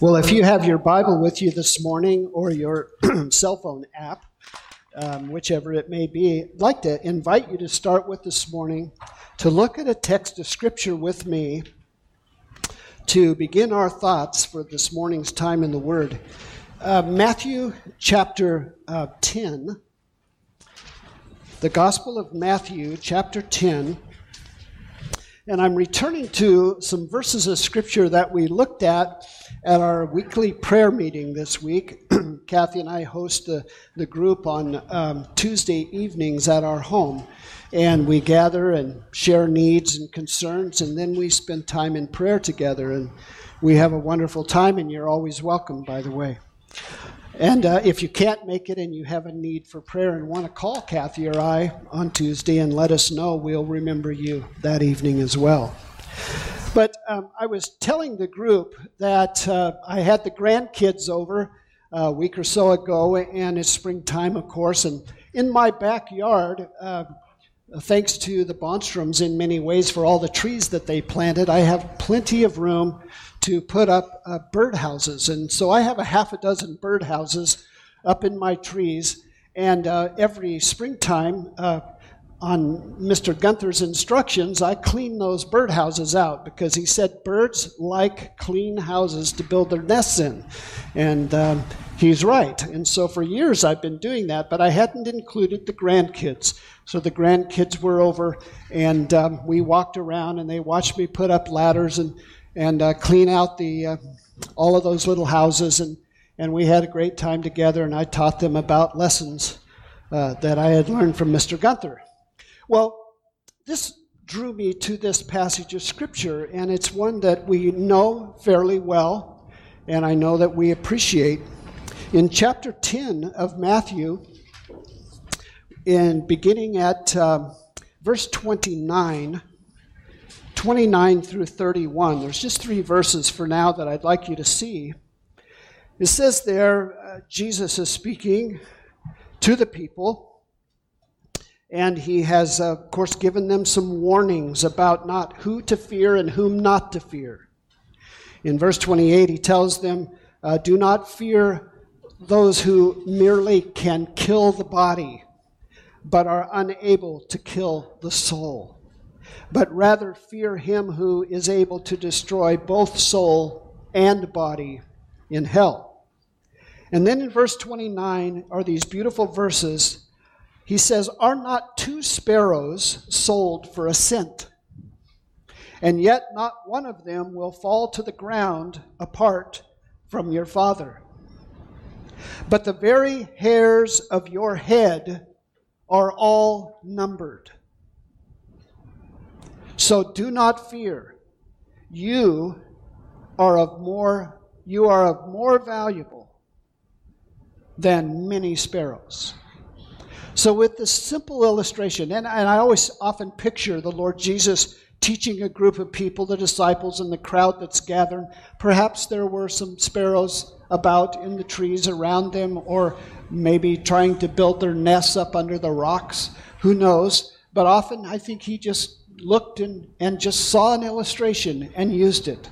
Well, if you have your Bible with you this morning or your cell phone app, um, whichever it may be, I'd like to invite you to start with this morning to look at a text of Scripture with me to begin our thoughts for this morning's time in the Word. Uh, Matthew chapter uh, 10, the Gospel of Matthew chapter 10. And I'm returning to some verses of Scripture that we looked at at our weekly prayer meeting this week. Kathy and I host the, the group on um, Tuesday evenings at our home. And we gather and share needs and concerns, and then we spend time in prayer together. And we have a wonderful time, and you're always welcome, by the way. And uh, if you can't make it and you have a need for prayer and want to call Kathy or I on Tuesday and let us know, we'll remember you that evening as well. But um, I was telling the group that uh, I had the grandkids over a week or so ago, and it's springtime, of course, and in my backyard, uh, thanks to the Bonstroms in many ways for all the trees that they planted, I have plenty of room to put up uh, bird houses. And so I have a half a dozen bird houses up in my trees. And uh, every springtime, uh, on Mr. Gunther's instructions, I clean those birdhouses out because he said birds like clean houses to build their nests in. And um, he's right. And so for years I've been doing that, but I hadn't included the grandkids. So the grandkids were over and um, we walked around and they watched me put up ladders and, and uh, clean out the, uh, all of those little houses. And, and we had a great time together and I taught them about lessons uh, that I had learned from Mr. Gunther. Well, this drew me to this passage of Scripture, and it's one that we know fairly well, and I know that we appreciate. In chapter 10 of Matthew, in beginning at uh, verse 29, 29 through 31, there's just three verses for now that I'd like you to see. It says there, uh, Jesus is speaking to the people and he has, uh, of course, given them some warnings about not who to fear and whom not to fear. In verse 28, he tells them, uh, Do not fear those who merely can kill the body, but are unable to kill the soul. But rather fear him who is able to destroy both soul and body in hell. And then in verse 29 are these beautiful verses he says, Are not two sparrows sold for a cent? And yet not one of them will fall to the ground apart from your Father. But the very hairs of your head are all numbered. So do not fear. You are of more you are of more valuable than many sparrows. So, with this simple illustration, and, and I always often picture the Lord Jesus teaching a group of people, the disciples, and the crowd that's gathered. Perhaps there were some sparrows about in the trees around them, or maybe trying to build their nests up under the rocks. Who knows? But often I think he just looked and, and just saw an illustration and used it.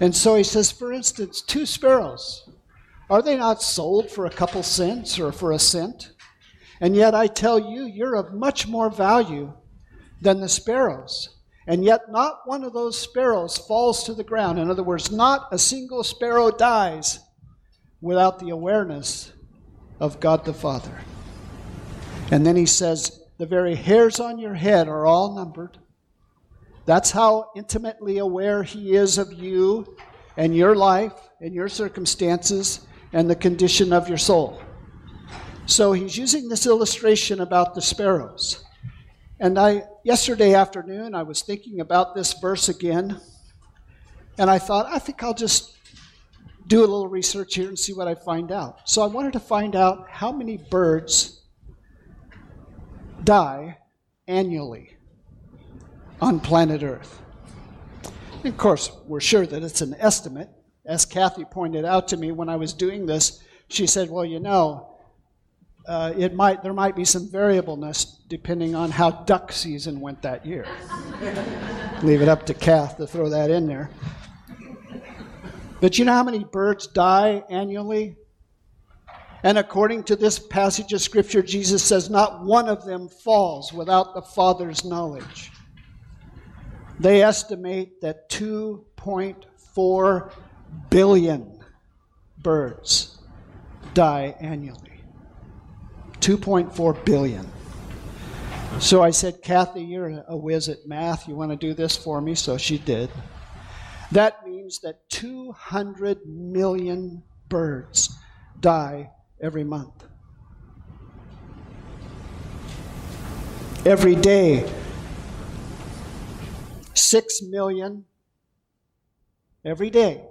And so he says, for instance, two sparrows. Are they not sold for a couple cents or for a cent? And yet I tell you, you're of much more value than the sparrows. And yet not one of those sparrows falls to the ground. In other words, not a single sparrow dies without the awareness of God the Father. And then he says, The very hairs on your head are all numbered. That's how intimately aware he is of you and your life and your circumstances and the condition of your soul. So he's using this illustration about the sparrows. And I yesterday afternoon I was thinking about this verse again, and I thought I think I'll just do a little research here and see what I find out. So I wanted to find out how many birds die annually on planet Earth. And of course, we're sure that it's an estimate. As Kathy pointed out to me when I was doing this, she said, Well, you know, uh, it might there might be some variableness depending on how duck season went that year. Leave it up to Kath to throw that in there. But you know how many birds die annually? And according to this passage of Scripture, Jesus says not one of them falls without the Father's knowledge. They estimate that 2.4 billion birds die annually. 2.4 billion. So I said, Kathy, you're a whiz at math. You want to do this for me? So she did. That means that 200 million birds die every month. Every day, 6 million every day.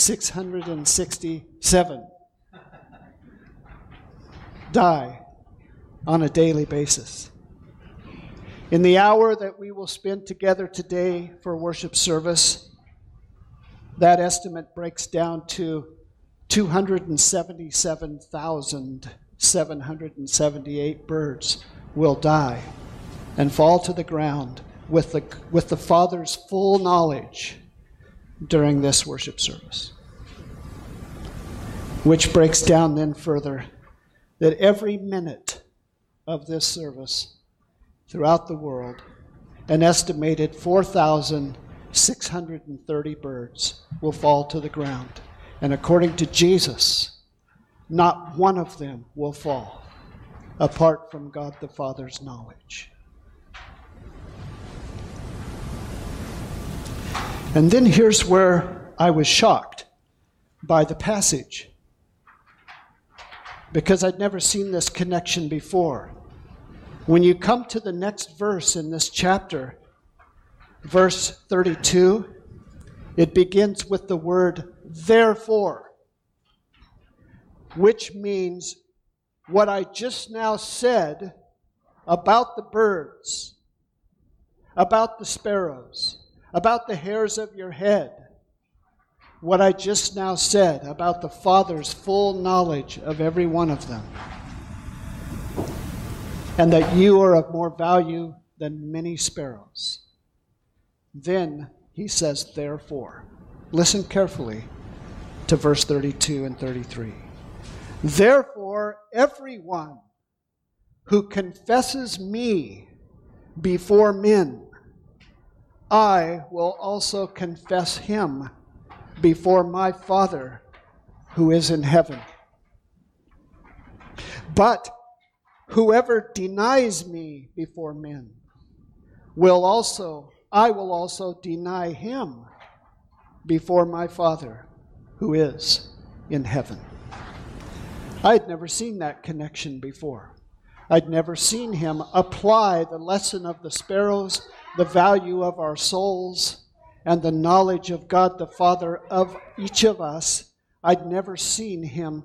6,666,667 die on a daily basis. In the hour that we will spend together today for worship service, that estimate breaks down to 277,778 birds will die and fall to the ground with the, with the Father's full knowledge during this worship service. Which breaks down then further that every minute of this service throughout the world, an estimated 4,630 birds will fall to the ground. And according to Jesus, not one of them will fall apart from God the Father's knowledge. And then here's where I was shocked by the passage because I'd never seen this connection before. When you come to the next verse in this chapter, verse 32, it begins with the word therefore, which means what I just now said about the birds, about the sparrows, about the hairs of your head, what I just now said about the Father's full knowledge of every one of them, and that you are of more value than many sparrows. Then he says, therefore. Listen carefully to verse 32 and 33. Therefore, everyone who confesses me before men, I will also confess him before my Father who is in heaven. But whoever denies me before men will also, I will also deny him before my Father who is in heaven. I had never seen that connection before. I'd never seen him apply the lesson of the sparrows, the value of our souls, and the knowledge of God the Father of each of us. I'd never seen him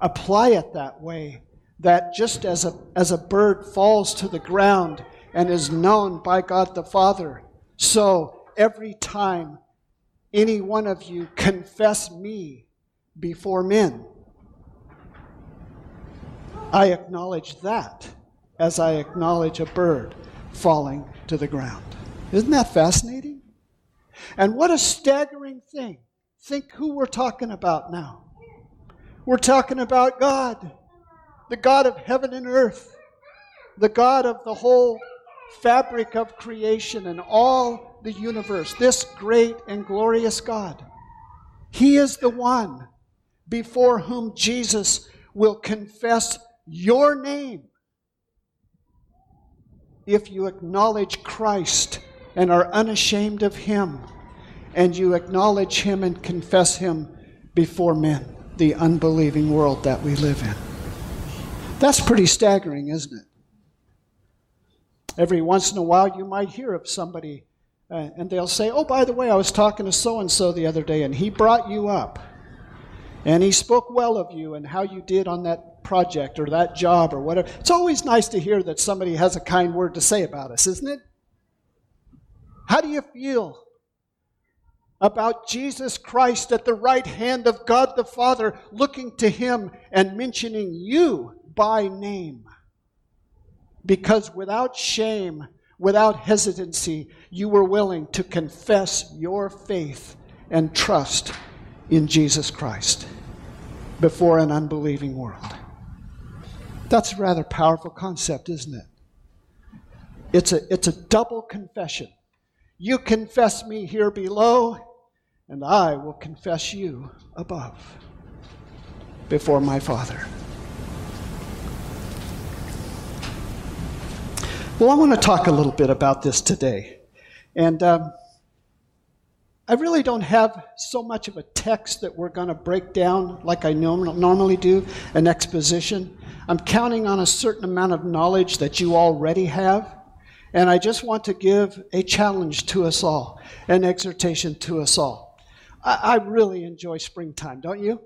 apply it that way. That just as a, as a bird falls to the ground and is known by God the Father, so every time any one of you confess me before men, I acknowledge that as I acknowledge a bird falling to the ground. Isn't that fascinating? And what a staggering thing. Think who we're talking about now. We're talking about God, the God of heaven and earth, the God of the whole fabric of creation and all the universe, this great and glorious God. He is the one before whom Jesus will confess your name if you acknowledge Christ and are unashamed of Him, and you acknowledge Him and confess Him before men, the unbelieving world that we live in. That's pretty staggering, isn't it? Every once in a while, you might hear of somebody, uh, and they'll say, Oh, by the way, I was talking to so and so the other day, and he brought you up. And he spoke well of you and how you did on that project or that job or whatever. It's always nice to hear that somebody has a kind word to say about us, isn't it? How do you feel about Jesus Christ at the right hand of God the Father, looking to him and mentioning you by name? Because without shame, without hesitancy, you were willing to confess your faith and trust in Jesus Christ before an unbelieving world. That's a rather powerful concept, isn't it? It's a, it's a double confession. You confess me here below, and I will confess you above before my Father. Well, I want to talk a little bit about this today. And um, I really don't have so much of a text that we're going to break down like I norm- normally do, an exposition. I'm counting on a certain amount of knowledge that you already have. And I just want to give a challenge to us all, an exhortation to us all. I, I really enjoy springtime, don't you?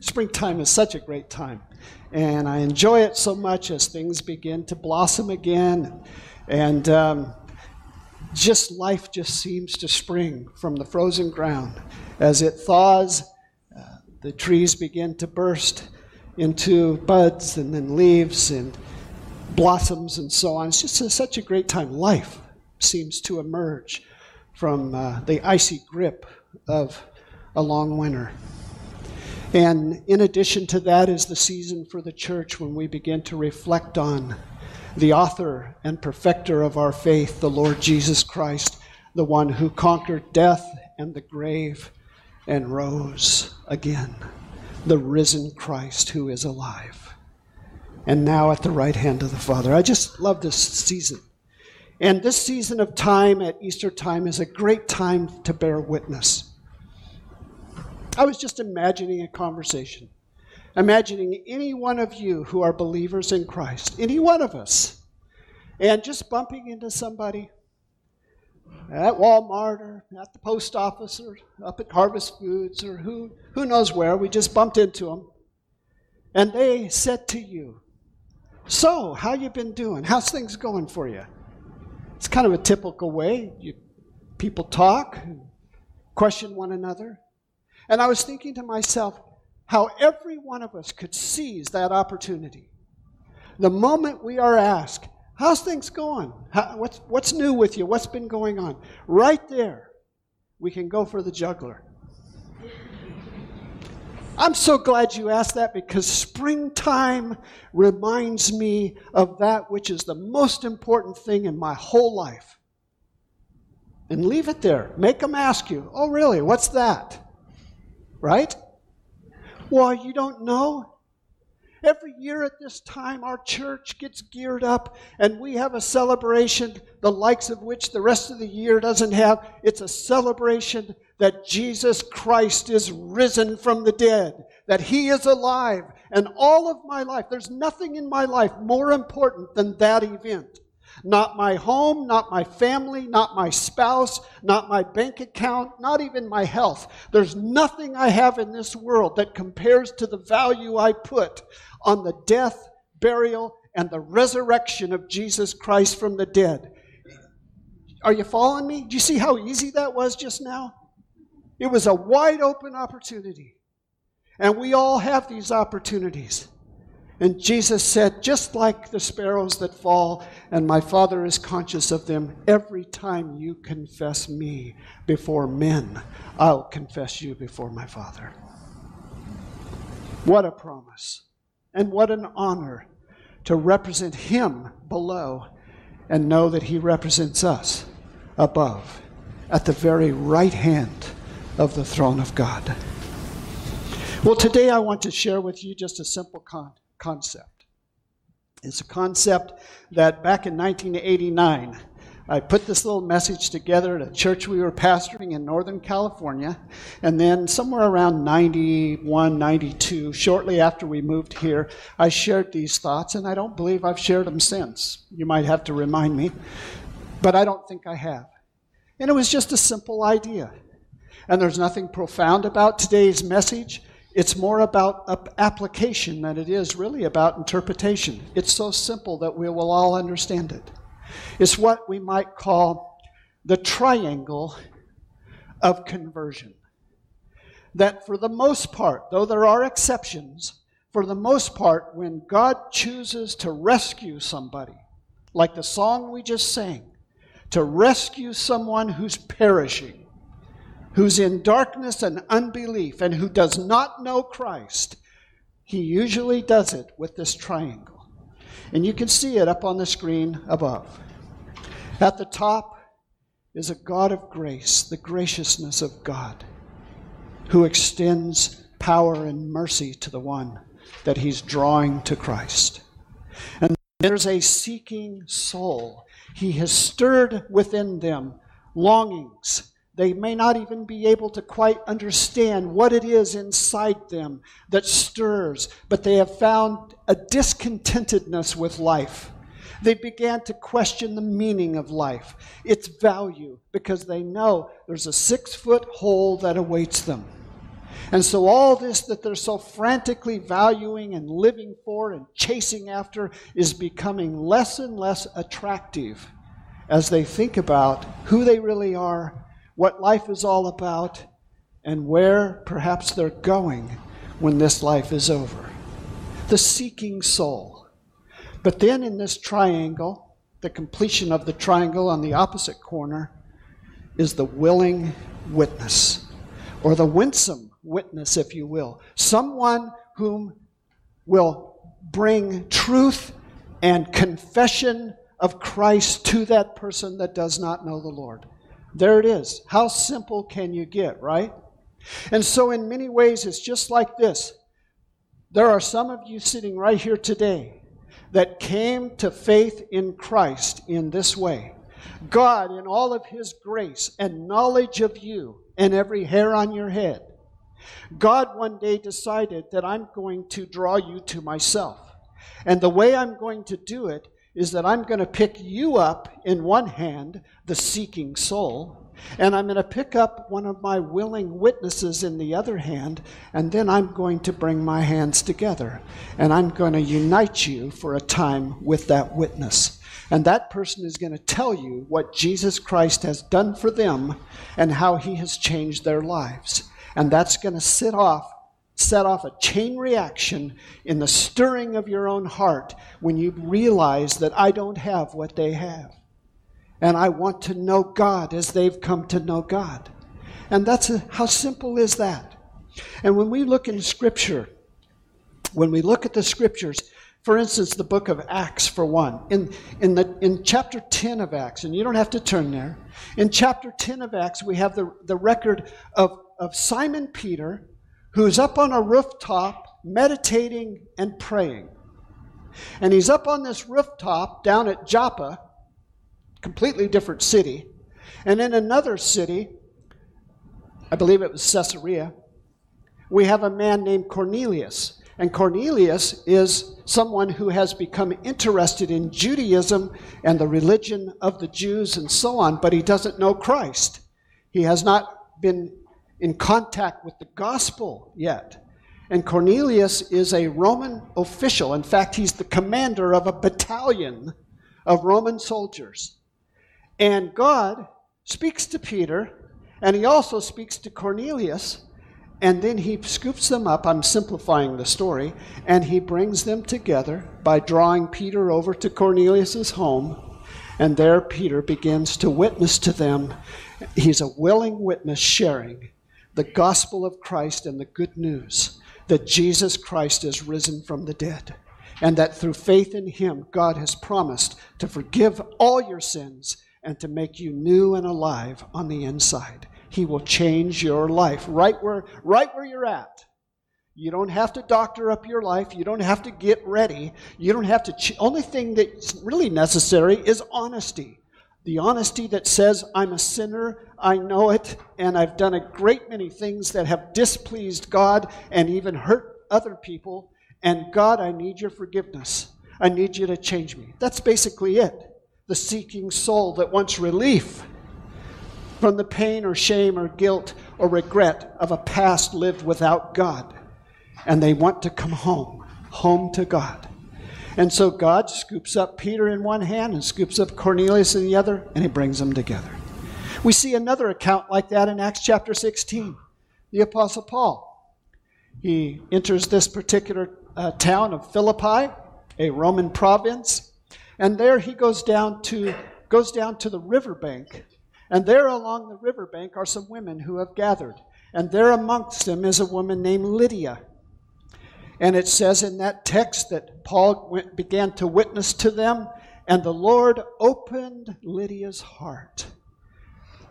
Springtime is such a great time. And I enjoy it so much as things begin to blossom again. And um, just life just seems to spring from the frozen ground. As it thaws, uh, the trees begin to burst into buds and then leaves and blossoms and so on. It's just a, such a great time. Life seems to emerge from uh, the icy grip of a long winter. And in addition to that is the season for the church when we begin to reflect on the author and perfecter of our faith, the Lord Jesus Christ, the one who conquered death and the grave and rose again, the risen Christ who is alive and now at the right hand of the Father. I just love this season. And this season of time at Easter time is a great time to bear witness. I was just imagining a conversation, imagining any one of you who are believers in Christ, any one of us, and just bumping into somebody at Walmart or at the post office or up at Harvest Foods or who, who knows where. We just bumped into them. And they said to you, So, how you been doing? How's things going for you? It's kind of a typical way. You, people talk, question one another. And I was thinking to myself how every one of us could seize that opportunity. The moment we are asked, How's things going? How, what's, what's new with you? What's been going on? Right there, we can go for the juggler. I'm so glad you asked that because springtime reminds me of that which is the most important thing in my whole life. And leave it there. Make them ask you, Oh, really? What's that? Right? Well, you don't know? Every year at this time, our church gets geared up and we have a celebration, the likes of which the rest of the year doesn't have. It's a celebration that Jesus Christ is risen from the dead, that He is alive. And all of my life, there's nothing in my life more important than that event. Not my home, not my family, not my spouse, not my bank account, not even my health. There's nothing I have in this world that compares to the value I put on the death, burial, and the resurrection of Jesus Christ from the dead. Are you following me? Do you see how easy that was just now? It was a wide open opportunity. And we all have these opportunities. And Jesus said, just like the sparrows that fall, and my Father is conscious of them, every time you confess me before men, I'll confess you before my Father. What a promise. And what an honor to represent Him below and know that He represents us above at the very right hand of the throne of God. Well, today I want to share with you just a simple con- concept. It's a concept that back in 1989, I put this little message together at a church we were pastoring in Northern California. And then, somewhere around 91, 92, shortly after we moved here, I shared these thoughts, and I don't believe I've shared them since. You might have to remind me, but I don't think I have. And it was just a simple idea. And there's nothing profound about today's message. It's more about application than it is really about interpretation. It's so simple that we will all understand it. It's what we might call the triangle of conversion. That for the most part, though there are exceptions, for the most part, when God chooses to rescue somebody, like the song we just sang, to rescue someone who's perishing, who's in darkness and unbelief, and who does not know Christ, he usually does it with this triangle. And you can see it up on the screen above. At the top is a God of grace, the graciousness of God, who extends power and mercy to the one that he's drawing to Christ. And there's a seeking soul. He has stirred within them longings. They may not even be able to quite understand what it is inside them that stirs, but they have found a discontentedness with life. They began to question the meaning of life, its value, because they know there's a six foot hole that awaits them. And so, all this that they're so frantically valuing and living for and chasing after is becoming less and less attractive as they think about who they really are, what life is all about, and where perhaps they're going when this life is over. The seeking soul. But then in this triangle, the completion of the triangle on the opposite corner is the willing witness, or the winsome witness, if you will. Someone whom will bring truth and confession of Christ to that person that does not know the Lord. There it is. How simple can you get, right? And so, in many ways, it's just like this. There are some of you sitting right here today that came to faith in Christ in this way. God, in all of His grace and knowledge of you and every hair on your head, God one day decided that I'm going to draw you to myself. And the way I'm going to do it is that I'm going to pick you up in one hand, the seeking soul, and I'm going to pick up one of my willing witnesses in the other hand, and then I'm going to bring my hands together. And I'm going to unite you for a time with that witness. And that person is going to tell you what Jesus Christ has done for them and how he has changed their lives. And that's going to set off set off a chain reaction in the stirring of your own heart when you realize that I don't have what they have. And I want to know God as they've come to know God. And that's a, how simple is that? And when we look in Scripture, when we look at the Scriptures, for instance, the book of Acts, for one, in, in, the, in chapter 10 of Acts, and you don't have to turn there, in chapter 10 of Acts, we have the, the record of of Simon Peter, who's up on a rooftop meditating and praying. And he's up on this rooftop down at Joppa, completely different city. And in another city, I believe it was Caesarea, we have a man named Cornelius. And Cornelius is someone who has become interested in Judaism and the religion of the Jews and so on, but he doesn't know Christ. He has not been in contact with the gospel yet. And Cornelius is a Roman official. In fact, he's the commander of a battalion of Roman soldiers. And God speaks to Peter, and he also speaks to Cornelius, and then he scoops them up. I'm simplifying the story, and he brings them together by drawing Peter over to Cornelius's home. And there, Peter begins to witness to them. He's a willing witness sharing the gospel of Christ and the good news that Jesus Christ is risen from the dead, and that through faith in him, God has promised to forgive all your sins and to make you new and alive on the inside. He will change your life right where, right where you're at. You don't have to doctor up your life. You don't have to get ready. You don't have to. Ch- only thing that's really necessary is honesty. The honesty that says, I'm a sinner, I know it, and I've done a great many things that have displeased God and even hurt other people. And God, I need your forgiveness. I need you to change me. That's basically it. The seeking soul that wants relief from the pain or shame or guilt or regret of a past lived without God. And they want to come home, home to God. And so God scoops up Peter in one hand and scoops up Cornelius in the other, and he brings them together. We see another account like that in Acts chapter 16. The Apostle Paul. He enters this particular uh, town of Philippi, a Roman province, And there he goes down to goes down to the riverbank. And there along the riverbank are some women who have gathered. And there amongst them is a woman named Lydia. And it says in that text that Paul went, began to witness to them, and the Lord opened Lydia's heart,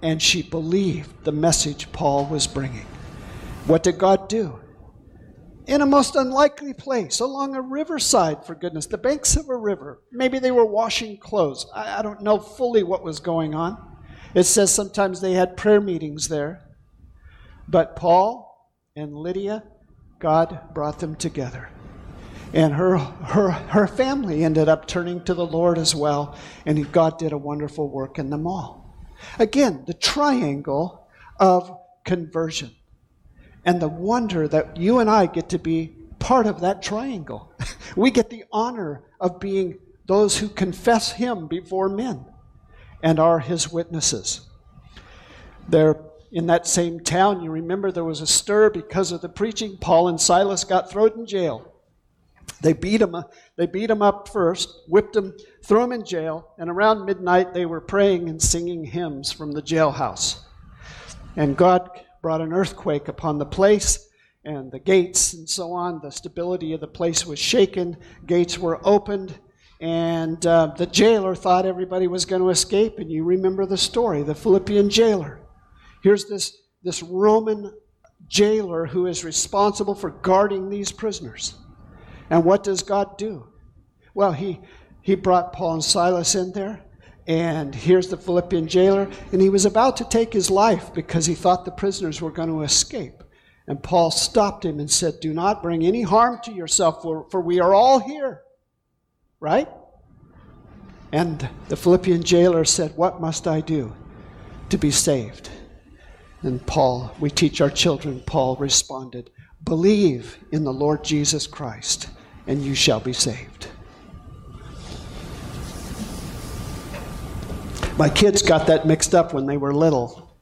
and she believed the message Paul was bringing. What did God do? In a most unlikely place, along a riverside, for goodness, the banks of a river. Maybe they were washing clothes. I, I don't know fully what was going on. It says sometimes they had prayer meetings there. But Paul and Lydia God brought them together. And her, her, her family ended up turning to the Lord as well, and God did a wonderful work in them all. Again, the triangle of conversion. And the wonder that you and I get to be part of that triangle. we get the honor of being those who confess Him before men and are His witnesses. There in that same town, you remember there was a stir because of the preaching. Paul and Silas got thrown in jail. They beat him, they beat him up first, whipped him, threw him in jail, and around midnight they were praying and singing hymns from the jailhouse. And God brought an earthquake upon the place and the gates and so on. The stability of the place was shaken, gates were opened, and uh, the jailer thought everybody was going to escape. And you remember the story the Philippian jailer. Here's this, this Roman jailer who is responsible for guarding these prisoners. And what does God do? Well, he, he brought Paul and Silas in there, and here's the Philippian jailer, and he was about to take his life because he thought the prisoners were going to escape. And Paul stopped him and said, Do not bring any harm to yourself, for, for we are all here. Right? And the Philippian jailer said, What must I do to be saved? And Paul, we teach our children, Paul responded, Believe in the Lord Jesus Christ, and you shall be saved. My kids got that mixed up when they were little.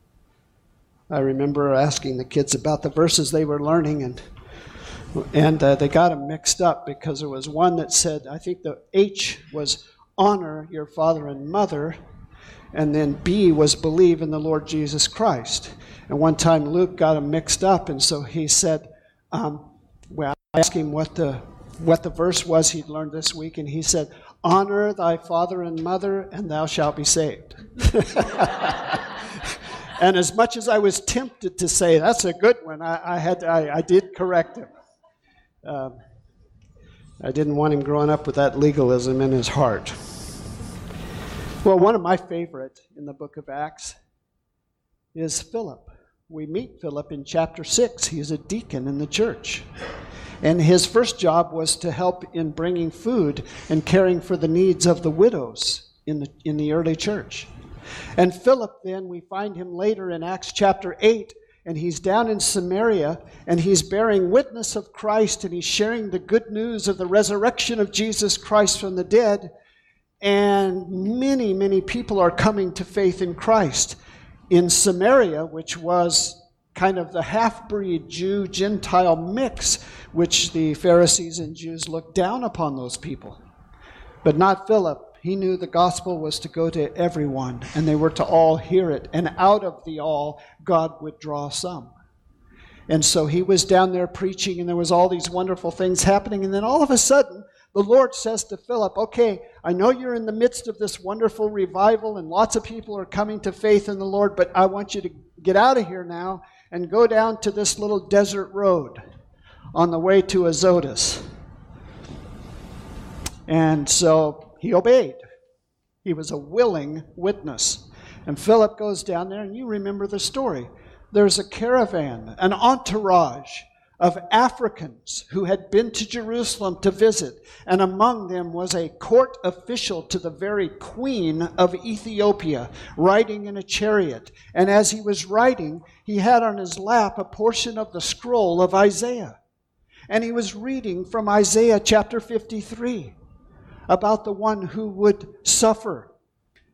I remember asking the kids about the verses they were learning, and and uh, they got them mixed up because there was one that said, I think the H was honor your father and mother, and then B was believe in the Lord Jesus Christ. And one time Luke got him mixed up, and so he said, um, well, I asked him what the, what the verse was he'd learned this week, and he said, Honor thy father and mother, and thou shalt be saved. and as much as I was tempted to say, that's a good one, I, I had to, I, I, did correct him. Um, I didn't want him growing up with that legalism in his heart. Well, one of my favorite in the book of Acts is Philip. We meet Philip in chapter 6. He is a deacon in the church. And his first job was to help in bringing food and caring for the needs of the widows in the, in the early church. And Philip, then, we find him later in Acts chapter 8, and he's down in Samaria, and he's bearing witness of Christ, and he's sharing the good news of the resurrection of Jesus Christ from the dead. And many, many people are coming to faith in Christ in Samaria, which was kind of the half breed Jew Gentile mix, which the Pharisees and Jews looked down upon those people. But not Philip. He knew the gospel was to go to everyone, and they were to all hear it. And out of the all, God would draw some. And so he was down there preaching, and there was all these wonderful things happening. And then all of a sudden, the Lord says to Philip, Okay, I know you're in the midst of this wonderful revival and lots of people are coming to faith in the Lord, but I want you to get out of here now and go down to this little desert road on the way to Azotus. And so he obeyed. He was a willing witness. And Philip goes down there, and you remember the story. There's a caravan, an entourage of Africans who had been to Jerusalem to visit, and among them was a court official to the very queen of Ethiopia, riding in a chariot. And as he was riding, he had on his lap a portion of the scroll of Isaiah. And he was reading from Isaiah chapter 53 about the one who would suffer.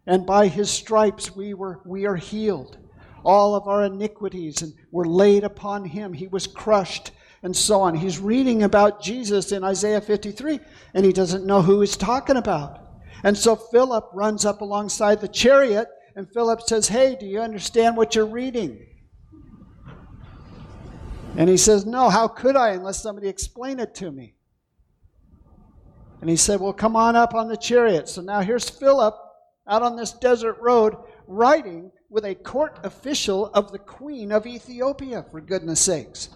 And by his stripes we, were, we are healed all of our iniquities and were laid upon him. He was crushed and so on. He's reading about Jesus in Isaiah 53 and he doesn't know who he's talking about. And so Philip runs up alongside the chariot, and Philip says, Hey, do you understand what you're reading? And he says, No, how could I unless somebody explain it to me? And he said, Well, come on up on the chariot. So now here's Philip out on this desert road riding with a court official of the Queen of Ethiopia, for goodness sakes.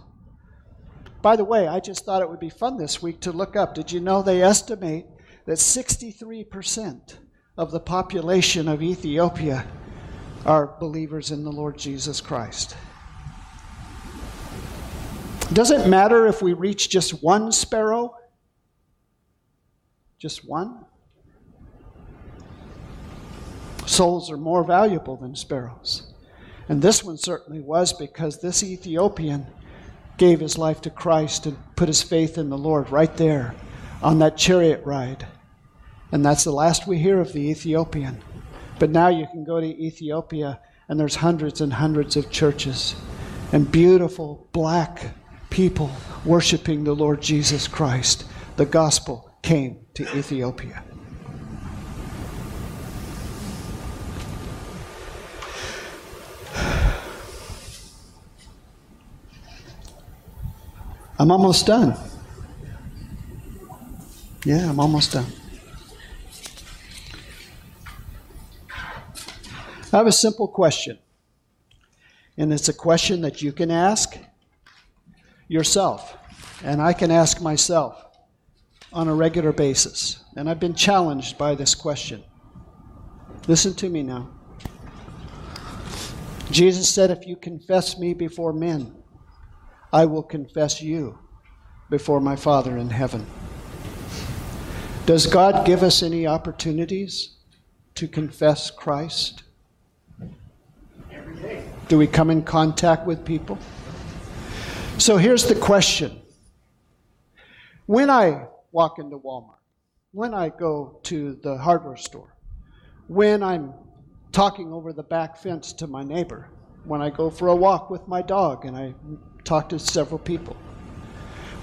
By the way, I just thought it would be fun this week to look up. Did you know they estimate that 63% of the population of Ethiopia are believers in the Lord Jesus Christ? Does it matter if we reach just one sparrow? Just one? Souls are more valuable than sparrows. And this one certainly was because this Ethiopian gave his life to Christ and put his faith in the Lord right there on that chariot ride. And that's the last we hear of the Ethiopian. But now you can go to Ethiopia and there's hundreds and hundreds of churches and beautiful black people worshiping the Lord Jesus Christ. The gospel came to Ethiopia. I'm almost done. Yeah, I'm almost done. I have a simple question. And it's a question that you can ask yourself, and I can ask myself on a regular basis. And I've been challenged by this question. Listen to me now. Jesus said, If you confess me before men, I will confess you before my Father in heaven. Does God give us any opportunities to confess Christ? Every day. Do we come in contact with people? So here's the question When I walk into Walmart, when I go to the hardware store, when I'm talking over the back fence to my neighbor, when I go for a walk with my dog and I talk to several people,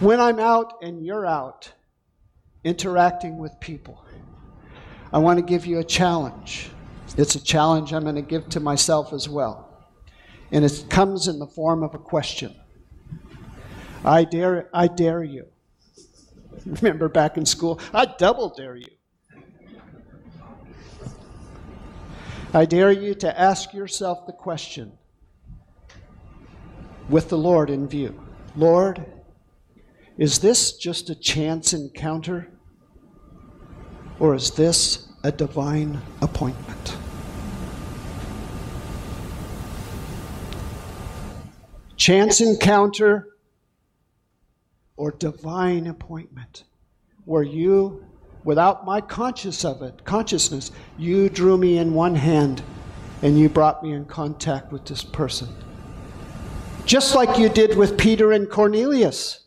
when I'm out and you're out interacting with people, I want to give you a challenge. It's a challenge I'm going to give to myself as well. And it comes in the form of a question. I dare, I dare you. Remember back in school? I double dare you. I dare you to ask yourself the question with the Lord in view Lord, is this just a chance encounter? Or is this a divine appointment? Chance encounter or divine appointment where you without my conscious of it consciousness you drew me in one hand and you brought me in contact with this person just like you did with Peter and Cornelius.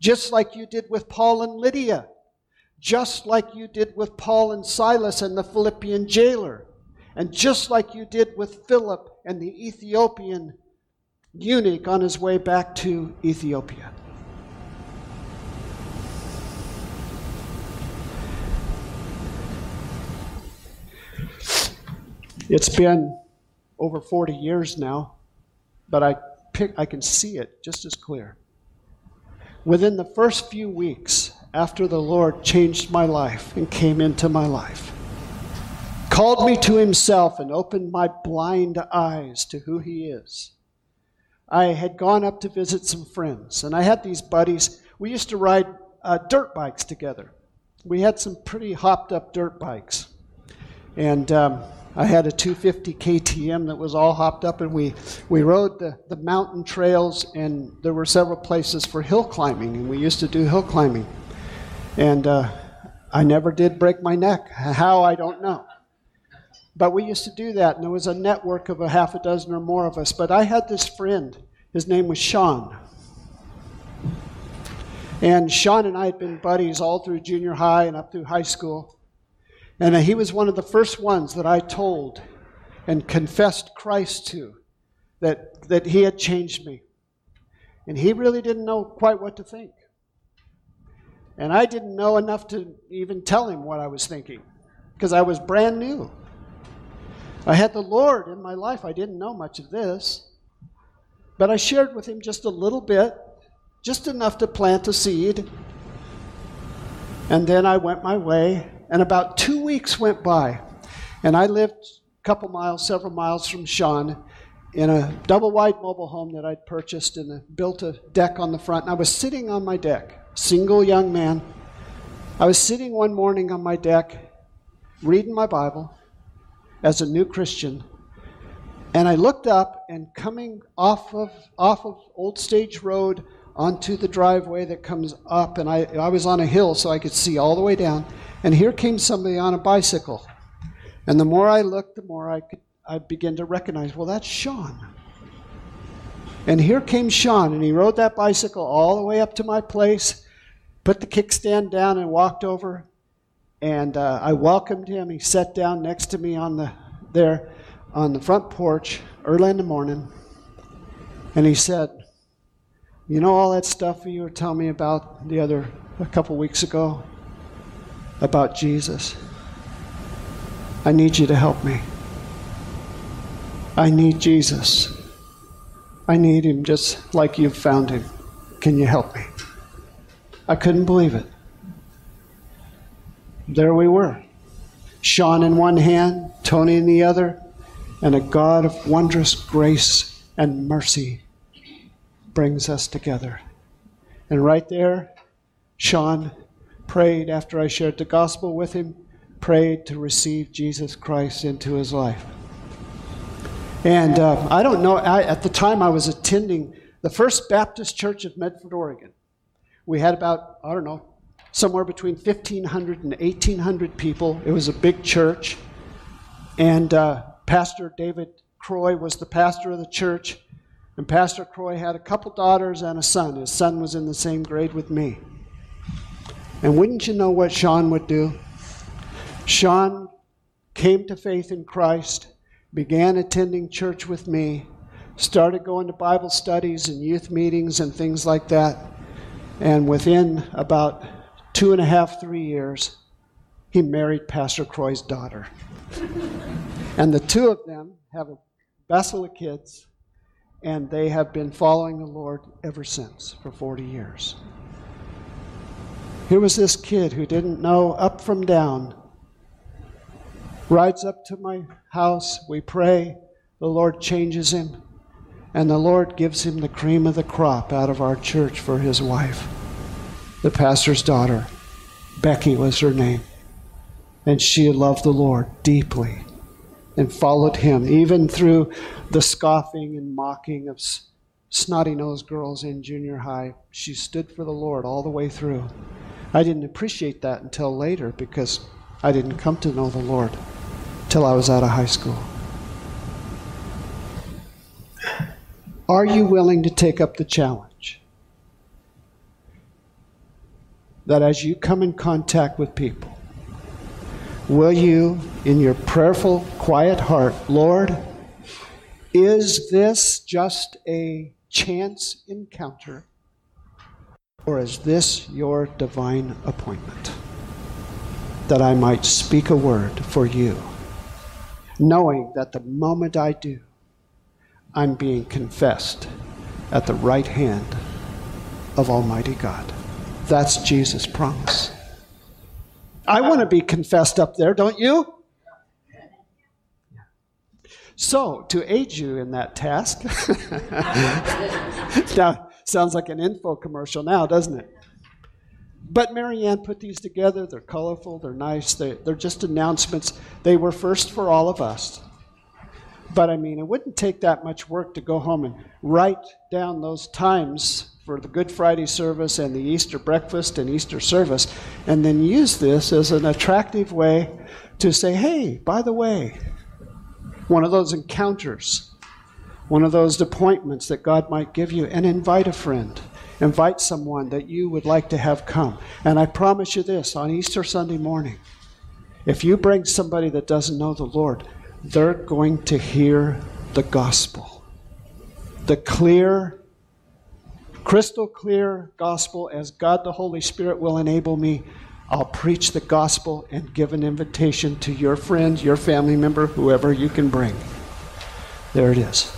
Just like you did with Paul and Lydia. Just like you did with Paul and Silas and the Philippian jailer. And just like you did with Philip and the Ethiopian eunuch on his way back to Ethiopia. It's been over 40 years now, but I, I can see it just as clear. Within the first few weeks after the Lord changed my life and came into my life, called me to Himself and opened my blind eyes to who He is, I had gone up to visit some friends, and I had these buddies. We used to ride uh, dirt bikes together. We had some pretty hopped up dirt bikes. And um, I had a 250 KTM that was all hopped up, and we, we rode the, the mountain trails, and there were several places for hill climbing, and we used to do hill climbing. And uh, I never did break my neck. How, I don't know. But we used to do that, and there was a network of a half a dozen or more of us. But I had this friend, his name was Sean. And Sean and I had been buddies all through junior high and up through high school. And he was one of the first ones that I told and confessed Christ to that, that he had changed me. And he really didn't know quite what to think. And I didn't know enough to even tell him what I was thinking. because I was brand new. I had the Lord in my life. I didn't know much of this. But I shared with him just a little bit, just enough to plant a seed. And then I went my way, and about two weeks went by. And I lived a couple miles, several miles from Sean in a double wide mobile home that I'd purchased and built a deck on the front. And I was sitting on my deck, single young man. I was sitting one morning on my deck, reading my Bible as a new Christian. And I looked up, and coming off of, off of Old Stage Road onto the driveway that comes up, and I, I was on a hill so I could see all the way down. And here came somebody on a bicycle. And the more I looked, the more I could I began to recognize, well, that's Sean. And here came Sean, and he rode that bicycle all the way up to my place, put the kickstand down, and walked over. And uh, I welcomed him. He sat down next to me on the there on the front porch early in the morning, and he said, "You know all that stuff you were telling me about the other a couple weeks ago about Jesus. I need you to help me." I need Jesus. I need him just like you've found him. Can you help me? I couldn't believe it. There we were. Sean in one hand, Tony in the other, and a God of wondrous grace and mercy brings us together. And right there, Sean prayed after I shared the gospel with him, prayed to receive Jesus Christ into his life. And uh, I don't know, I, at the time I was attending the First Baptist Church of Medford, Oregon. We had about, I don't know, somewhere between 1,500 and 1,800 people. It was a big church. And uh, Pastor David Croy was the pastor of the church. And Pastor Croy had a couple daughters and a son. His son was in the same grade with me. And wouldn't you know what Sean would do? Sean came to faith in Christ began attending church with me, started going to Bible studies and youth meetings and things like that. And within about two and a half, three years, he married Pastor Croy's daughter. and the two of them have a vessel of kids, and they have been following the Lord ever since for 40 years. Here was this kid who didn't know up from down, rides up to my house, we pray, the Lord changes him, and the Lord gives him the cream of the crop out of our church for his wife, the pastor's daughter. Becky was her name. And she loved the Lord deeply and followed him, even through the scoffing and mocking of snotty nosed girls in junior high. She stood for the Lord all the way through. I didn't appreciate that until later because I didn't come to know the Lord till I was out of high school. Are you willing to take up the challenge? That as you come in contact with people, will you, in your prayerful, quiet heart, Lord, is this just a chance encounter, or is this your divine appointment? That I might speak a word for you knowing that the moment I do, I'm being confessed at the right hand of Almighty God. That's Jesus' promise. I want to be confessed up there, don't you? So, to aid you in that task, now sounds like an info commercial now, doesn't it? But Marianne put these together. They're colorful, they're nice, they're, they're just announcements. They were first for all of us. But I mean, it wouldn't take that much work to go home and write down those times for the Good Friday service and the Easter breakfast and Easter service, and then use this as an attractive way to say, hey, by the way, one of those encounters, one of those appointments that God might give you, and invite a friend invite someone that you would like to have come. And I promise you this on Easter Sunday morning, if you bring somebody that doesn't know the Lord, they're going to hear the gospel. The clear, crystal clear gospel as God the Holy Spirit will enable me I'll preach the gospel and give an invitation to your friend, your family member, whoever you can bring. There it is.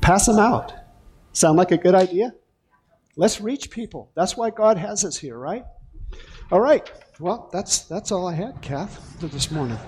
Pass them out. Sound like a good idea? Let's reach people. That's why God has us here, right? All right. Well, that's that's all I had, Kath, for this morning.